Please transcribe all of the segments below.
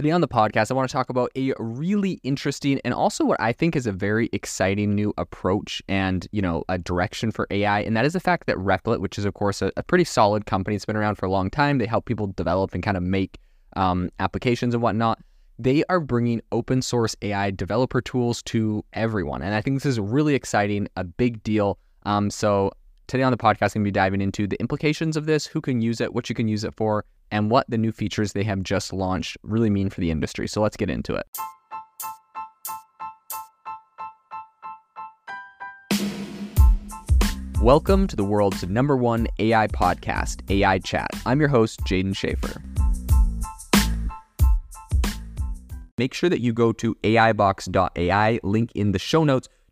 Today on the podcast, I want to talk about a really interesting and also what I think is a very exciting new approach and, you know, a direction for AI. And that is the fact that Replit, which is, of course, a, a pretty solid company, it's been around for a long time. They help people develop and kind of make um, applications and whatnot. They are bringing open source AI developer tools to everyone. And I think this is really exciting, a big deal. Um, so today on the podcast, I'm going to be diving into the implications of this, who can use it, what you can use it for, and what the new features they have just launched really mean for the industry. So let's get into it. Welcome to the world's number one AI podcast, AI Chat. I'm your host, Jaeden Schafer. Make sure that you go to AIbox.ai, link in the show notes,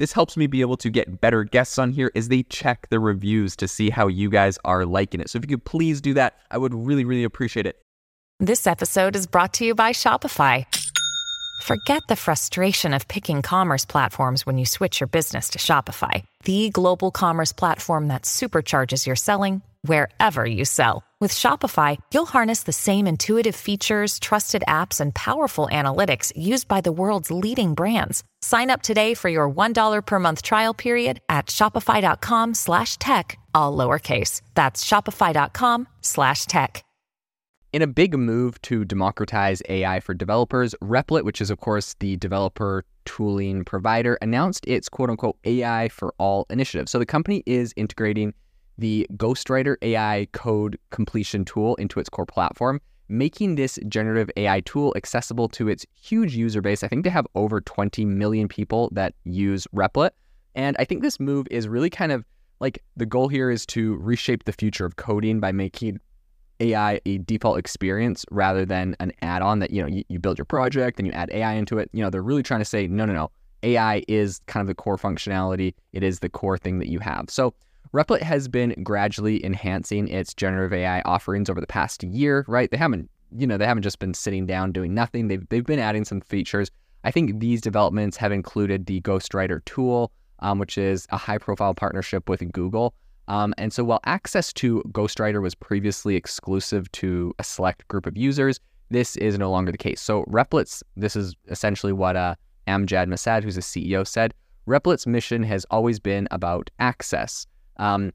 This helps me be able to get better guests on here as they check the reviews to see how you guys are liking it. So if you could please do that, I would really, really appreciate it. This episode is brought to you by Shopify. Forget the frustration of picking commerce platforms when you switch your business to Shopify, the global commerce platform that supercharges your selling wherever you sell. With Shopify, you'll harness the same intuitive features, trusted apps, and powerful analytics used by the world's leading brands. Sign up today for your $1 per month trial period at shopify.com slash tech, all lowercase. That's shopify.com slash tech. In a big move to democratize AI for developers, Replit, which is, of course, the developer tooling provider, announced its quote unquote AI for all initiative. So the company is integrating the Ghostwriter AI code completion tool into its core platform, making this generative AI tool accessible to its huge user base. I think they have over 20 million people that use Replit. And I think this move is really kind of like the goal here is to reshape the future of coding by making AI a default experience rather than an add-on that you know you, you build your project and you add AI into it. You know, they're really trying to say no, no, no. AI is kind of the core functionality. It is the core thing that you have. So Replit has been gradually enhancing its generative AI offerings over the past year, right? They haven't, you know, they haven't just been sitting down doing nothing. They've, they've been adding some features. I think these developments have included the Ghostwriter tool, um, which is a high profile partnership with Google. Um, and so while access to Ghostwriter was previously exclusive to a select group of users, this is no longer the case. So Replit's, this is essentially what uh, Amjad Masad, who's the CEO, said. Replit's mission has always been about access. Um,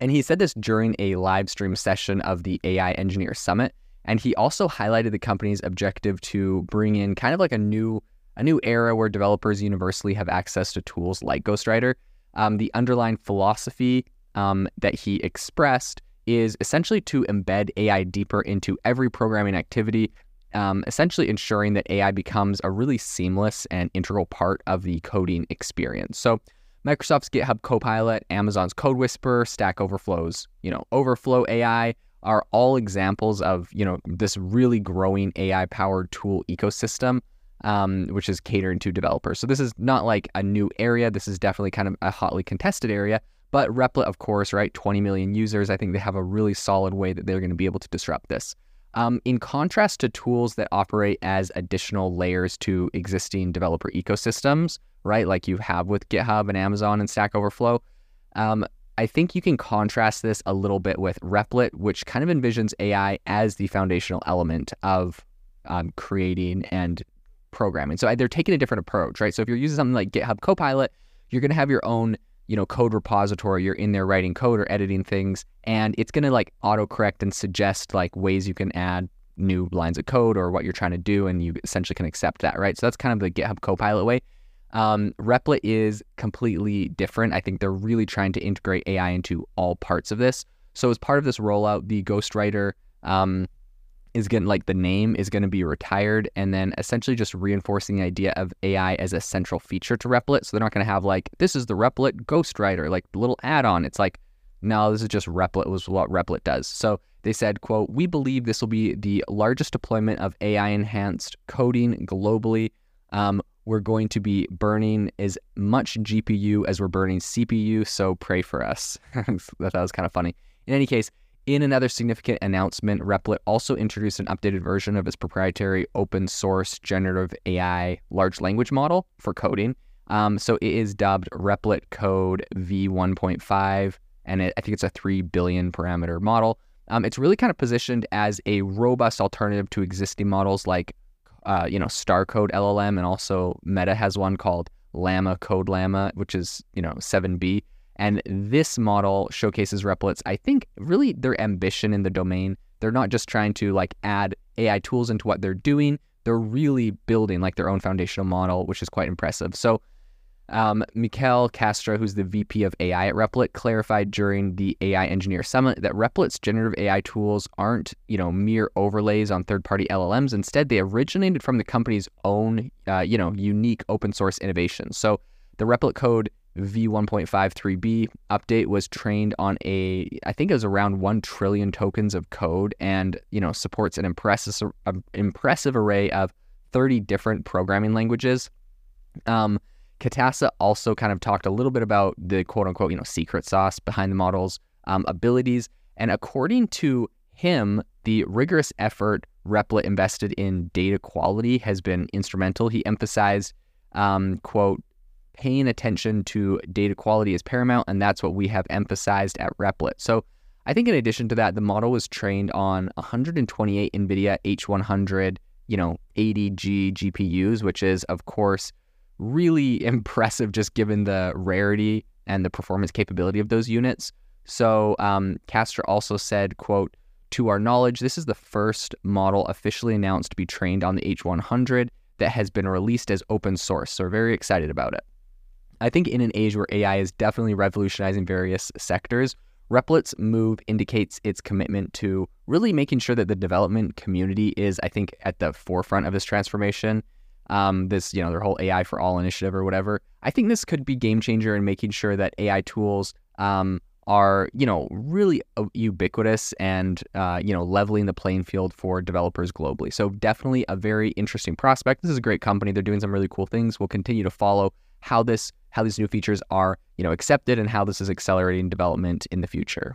and he said this during a live stream session of the AI Engineer Summit. And he also highlighted the company's objective to bring in kind of like a new a new era where developers universally have access to tools like Ghostwriter. Um, the underlying philosophy um, that he expressed is essentially to embed AI deeper into every programming activity, um, essentially ensuring that AI becomes a really seamless and integral part of the coding experience. So Microsoft's GitHub Copilot, Amazon's Code Whisperer, Stack Overflow's, you know, Overflow AI are all examples of, you know, this really growing AI powered tool ecosystem, um, which is catering to developers. So this is not like a new area. This is definitely kind of a hotly contested area. But Replit, of course, right, 20 million users. I think they have a really solid way that they're going to be able to disrupt this. Um, in contrast to tools that operate as additional layers to existing developer ecosystems, right, like you have with GitHub and Amazon and Stack Overflow, um, I think you can contrast this a little bit with Replit, which kind of envisions AI as the foundational element of um, creating and programming. So they're taking a different approach, right? So if you're using something like GitHub Copilot, you're going to have your own you know code repository. You're in there writing code or editing things and it's going to like autocorrect and suggest like ways you can add new lines of code or what you're trying to do and you essentially can accept that right? So that's kind of the github copilot way um, replit is completely different i think they're really trying to integrate ai into all parts of this so as part of this rollout the ghostwriter um, is getting like the name is going to be retired and then essentially just reinforcing the idea of AI as a central feature to Replit. So they're not going to have like this is the Replit Ghostwriter, like little add-on. It's like no, this is just Replit was what Replit does. So They said, quote, we believe this will be the largest deployment of AI enhanced coding globally. Um, we're going to be burning as much GPU as we're burning CPU, so pray for us. that was kind of funny. In any case, in another significant announcement, Replit also introduced an updated version of its proprietary open source generative AI large language model for coding. Um, so it is dubbed Replit Code v1.5, and it, I think it's a 3 billion parameter model. Um, it's really kind of positioned as a robust alternative to existing models like, uh, you know, Starcode LLM, and also Meta has one called Llama Code Llama, which is, you know, 7B. And this model showcases Replit's, I think, really their ambition in the domain. They're not just trying to like add AI tools into what they're doing. They're really building like their own foundational model, which is quite impressive. So um, Mikel Castro, who's the VP of AI at Replit, clarified during the AI Engineer Summit that Replit's generative AI tools aren't, you know, mere overlays on third-party LLMs. Instead, they originated from the company's own, uh, you know, unique open source innovations. So the Replit code v1.53b update was trained on a, I think it was around one trillion tokens of code, and you know, supports an impressive, an impressive array of 30 different programming languages. Um, Catasta also kind of talked a little bit about the quote unquote, you know, secret sauce behind the model's um, abilities. And according to him, the rigorous effort Replit invested in data quality has been instrumental. He emphasized, um, quote, paying attention to data quality is paramount, and that's what we have emphasized at Replit. So I think in addition to that, the model was trained on 128 NVIDIA H100, you know, 80G GPUs, which is, of course, really impressive just given the rarity and the performance capability of those units. So um, Castro also said, quote, to our knowledge, this is the first model officially announced to be trained on the H100 that has been released as open source. So we're very excited about it. I think in an age where AI is definitely revolutionizing various sectors, Replit's move indicates its commitment to really making sure that the development community is, I think, at the forefront of this transformation um, this, you know, their whole AI for all initiative or whatever. I think this could be game changer in making sure that AI tools um, are, you know, really uh, ubiquitous and, uh, you know, leveling the playing field for developers globally. So definitely a very interesting prospect. This is a great company. They're doing some really cool things. We'll continue to follow how this, how these new features are, you know, accepted and how this is accelerating development in the future.